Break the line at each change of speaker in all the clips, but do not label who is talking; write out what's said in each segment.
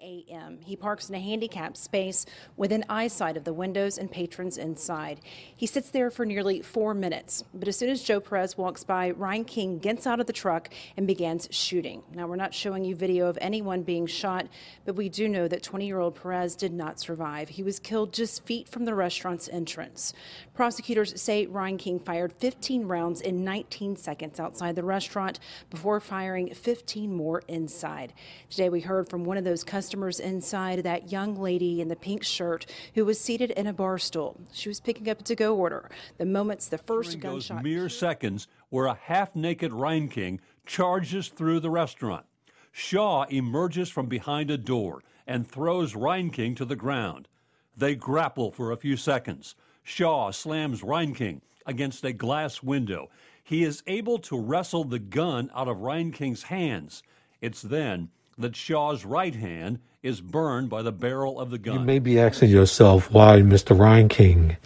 a.m. He parks in a handicapped space within eyesight of the windows and patrons inside. He sits there for nearly four minutes, but as soon as Joe Perez walks by, Reinking gets out of the truck and begins shooting. Now, we're not showing you video of anyone being shot, but we do know that 20 year old Perez did not survive. He was killed just feet from the restaurant's entrance. Prosecutors say Reinking fired 15 rounds in 19 seconds outside the restaurant before firing 15 more inside. Today, we heard from one of those customers inside that young lady in the pink shirt who was seated in a bar stool. She was picking up a to go order. The moments the first
During
gunshot.
Those mere seconds where a half naked Reinking charges through the restaurant. Shaw emerges from behind a door and throws Reinking to the ground. They grapple for a few seconds. Shaw slams Reinking against a glass window. He is able to wrestle the gun out of Reinking's hands. It's then that Shaw's right hand is burned by the barrel of the gun.
You may be asking yourself why Mr. Reinking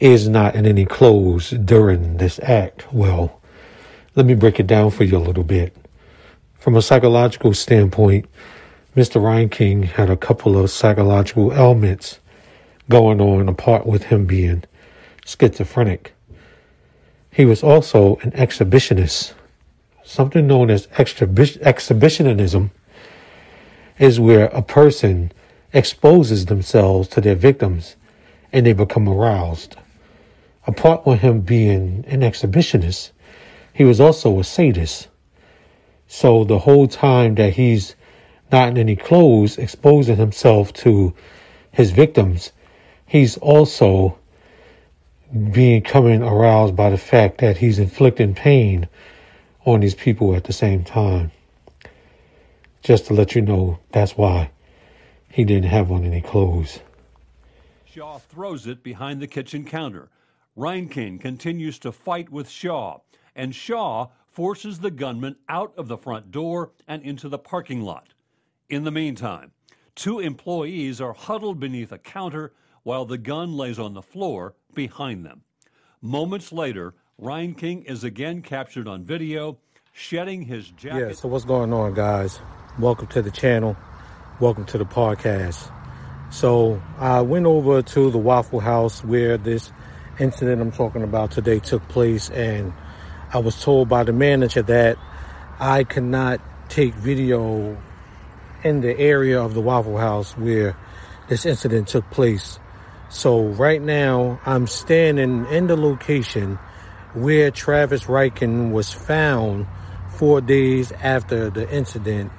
is not in any clothes during this act. Well, let me break it down for you a little bit. From a psychological standpoint, Mr. Reinking had a couple of psychological ailments going on apart with him being schizophrenic. He was also an exhibitionist, something known as exhibitionism is where a person exposes themselves to their victims and they become aroused. Apart from him being an exhibitionist, he was also a sadist. So the whole time that he's not in any clothes, exposing himself to his victims, he's also becoming aroused by the fact that he's inflicting pain on these people at the same time. Just to let you know, that's why he didn't have on any clothes.
Shaw throws it behind the kitchen counter. Reinking continues to fight with Shaw, and Shaw forces the gunman out of the front door and into the parking lot. In the meantime, two employees are huddled beneath a counter while the gun lays on the floor behind them. Moments later, Reinking is again captured on video, shedding his jacket.
Yeah, so what's going on, guys? Welcome to the channel. Welcome to the podcast. So I went over to the Waffle House where this incident I'm talking about today took place, and I was told by the manager that I cannot take video in the area of the Waffle House where this incident took place. So right now I'm standing in the location where Travis Reinking was found four days after the incident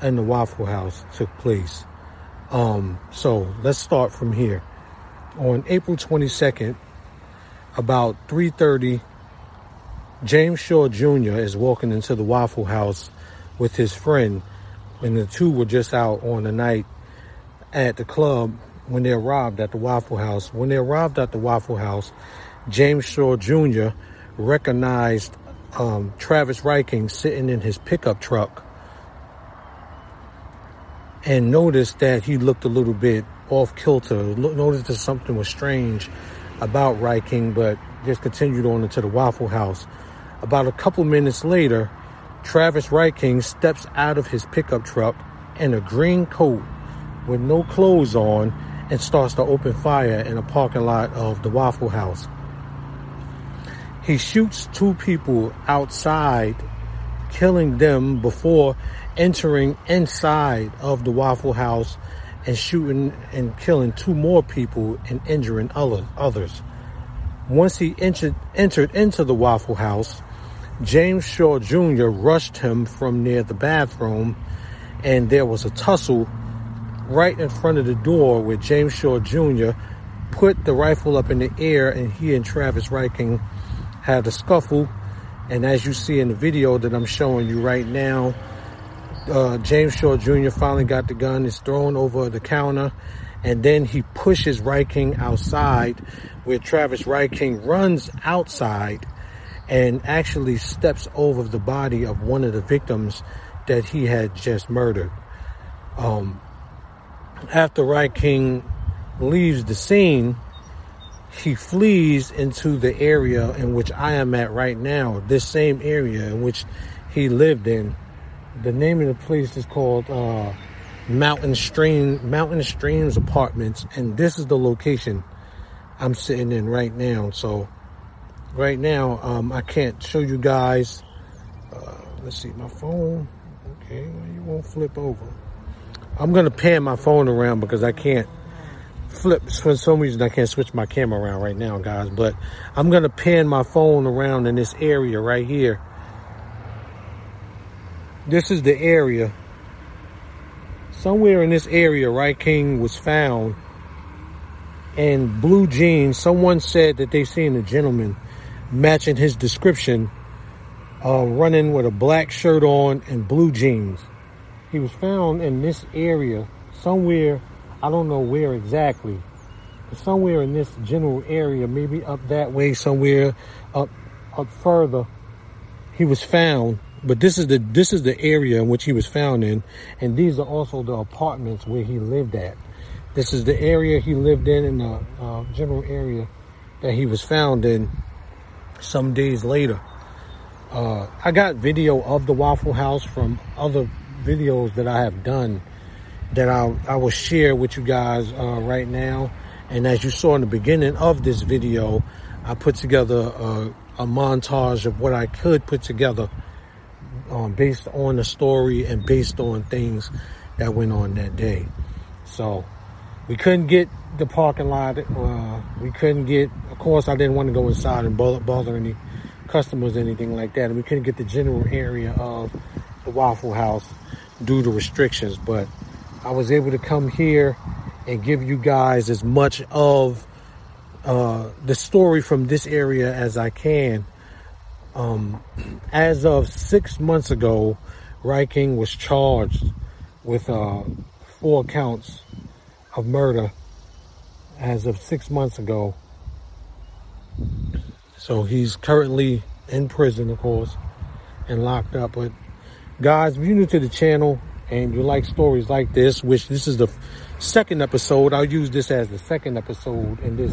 and the Waffle House took place. Um, so let's start from here. On April 22nd, about 3:30, James Shaw Jr. is walking into the Waffle House with his friend, and the two were just out on the night at the club when they arrived at the Waffle House. When they arrived at the Waffle House, James Shaw Jr. recognized um, Travis Reinking sitting in his pickup truck and noticed that he looked a little bit off kilter. Noticed that something was strange about Reinking, but just continued on into the Waffle House. About a couple minutes later, Travis Reinking steps out of his pickup truck in a green coat with no clothes on and starts to open fire in a parking lot of the Waffle House. He shoots two people outside, killing them before entering inside of the Waffle House and shooting and killing two more people and injuring other, others. Once he entered, entered into the Waffle House, James Shaw Jr. rushed him from near the bathroom, and there was a tussle right in front of the door where James Shaw Jr. put the rifle up in the air, and he and Travis Reinking had a scuffle. And as you see in the video that I'm showing you right now, uh, James Shaw Jr. finally got the gun. It's thrown over the counter. And then he pushes Reinking outside where Travis Reinking runs outside and actually steps over the body of one of the victims that he had just murdered. Um, after Reinking leaves the scene, he flees into the area in which I am at right now, this same area in which he lived in the name of the place is called uh, Mountain Stream Mountain Streams Apartments, and this is the location I'm sitting in right now. So right now, um, I can't show you guys. Uh, let's see, my phone. Okay, you won't flip over. I'm gonna pan my phone around because I can't flip for some reason I can't switch my camera around right now, guys. But I'm gonna pan my phone around in this area right here. This is the area somewhere in this area, Reinking was found in blue jeans. Someone said that they seen a gentleman matching his description, uh, running with a black shirt on and blue jeans. He was found in this area, somewhere, I don't know where exactly, but somewhere in this general area, maybe up that way, somewhere up up further. He was found but this is the this is the area in which he was found in, and these are also the apartments where he lived at. This is the area he lived in, in the uh, general area that he was found in. Some days later, uh, I got video of the Waffle House from other videos that I have done that I I will share with you guys uh, right now. And as you saw in the beginning of this video, I put together a, a montage of what I could put together um, based on the story and based on things that went on that day. So we couldn't get the parking lot. Uh, we couldn't get, of course, I didn't want to go inside and bother, bother any customers or anything like that. And we couldn't get the general area of the Waffle House due to restrictions. But I was able to come here and give you guys as much of uh, the story from this area as I can um, as of six months ago, Reinking was charged with uh, four counts of murder as of six months ago. So he's currently in prison, of course, and locked up. But guys, if you're new to the channel and you like stories like this, which this is the second episode, I'll use this as the second episode in this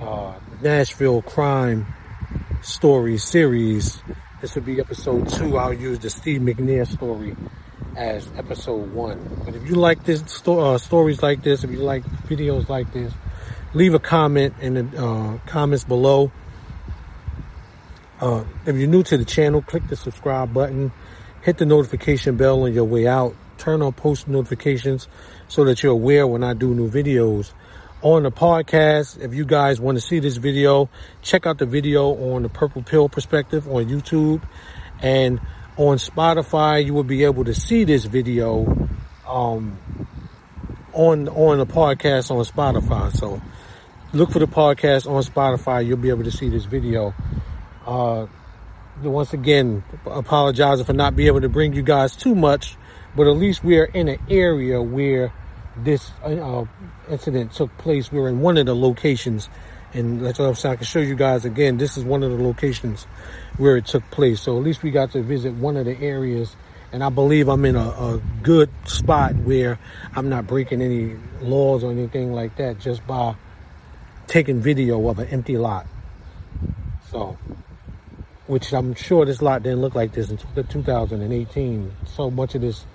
uh, Nashville crime story series. This would be episode two. I'll use the Steve McNair story as episode one. But if you like this sto- uh, stories like this, if you like videos like this, leave a comment in the uh, comments below. Uh, if you're new to the channel, click the subscribe button, hit the notification bell on your way out, turn on post notifications so that you're aware when I do new videos on the podcast. If you guys want to see this video, check out the video on the Purple Pill Perspective on YouTube. And on Spotify, you will be able to see this video um, on on the podcast on Spotify. So look for the podcast on Spotify. You'll be able to see this video. Uh, once again, apologizing for not being able to bring you guys too much, but at least we are in an area where this uh, incident took place. We were in one of the locations, and that's what I'm saying. I can show you guys again. This is one of the locations where it took place. So at least we got to visit one of the areas, and I believe I'm in a, a good spot where I'm not breaking any laws or anything like that just by taking video of an empty lot. So, which I'm sure this lot didn't look like this in 2018. So much of this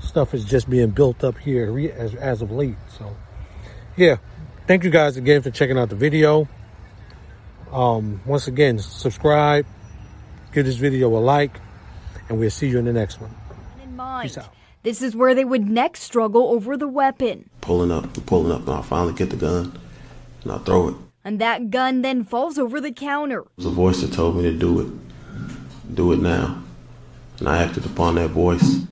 stuff is just being built up here as, as of late. So, yeah, thank you guys again for checking out the video. Um, once again, subscribe, give this video a like, and we'll see you in the next one.
In mind, Peace out. This is where they would next struggle over the weapon.
Pulling up, pulling up, and I finally get the gun, and I throw it.
And that gun then falls over the counter. It
was a voice that told me to do it. Do it now. And I acted upon that voice.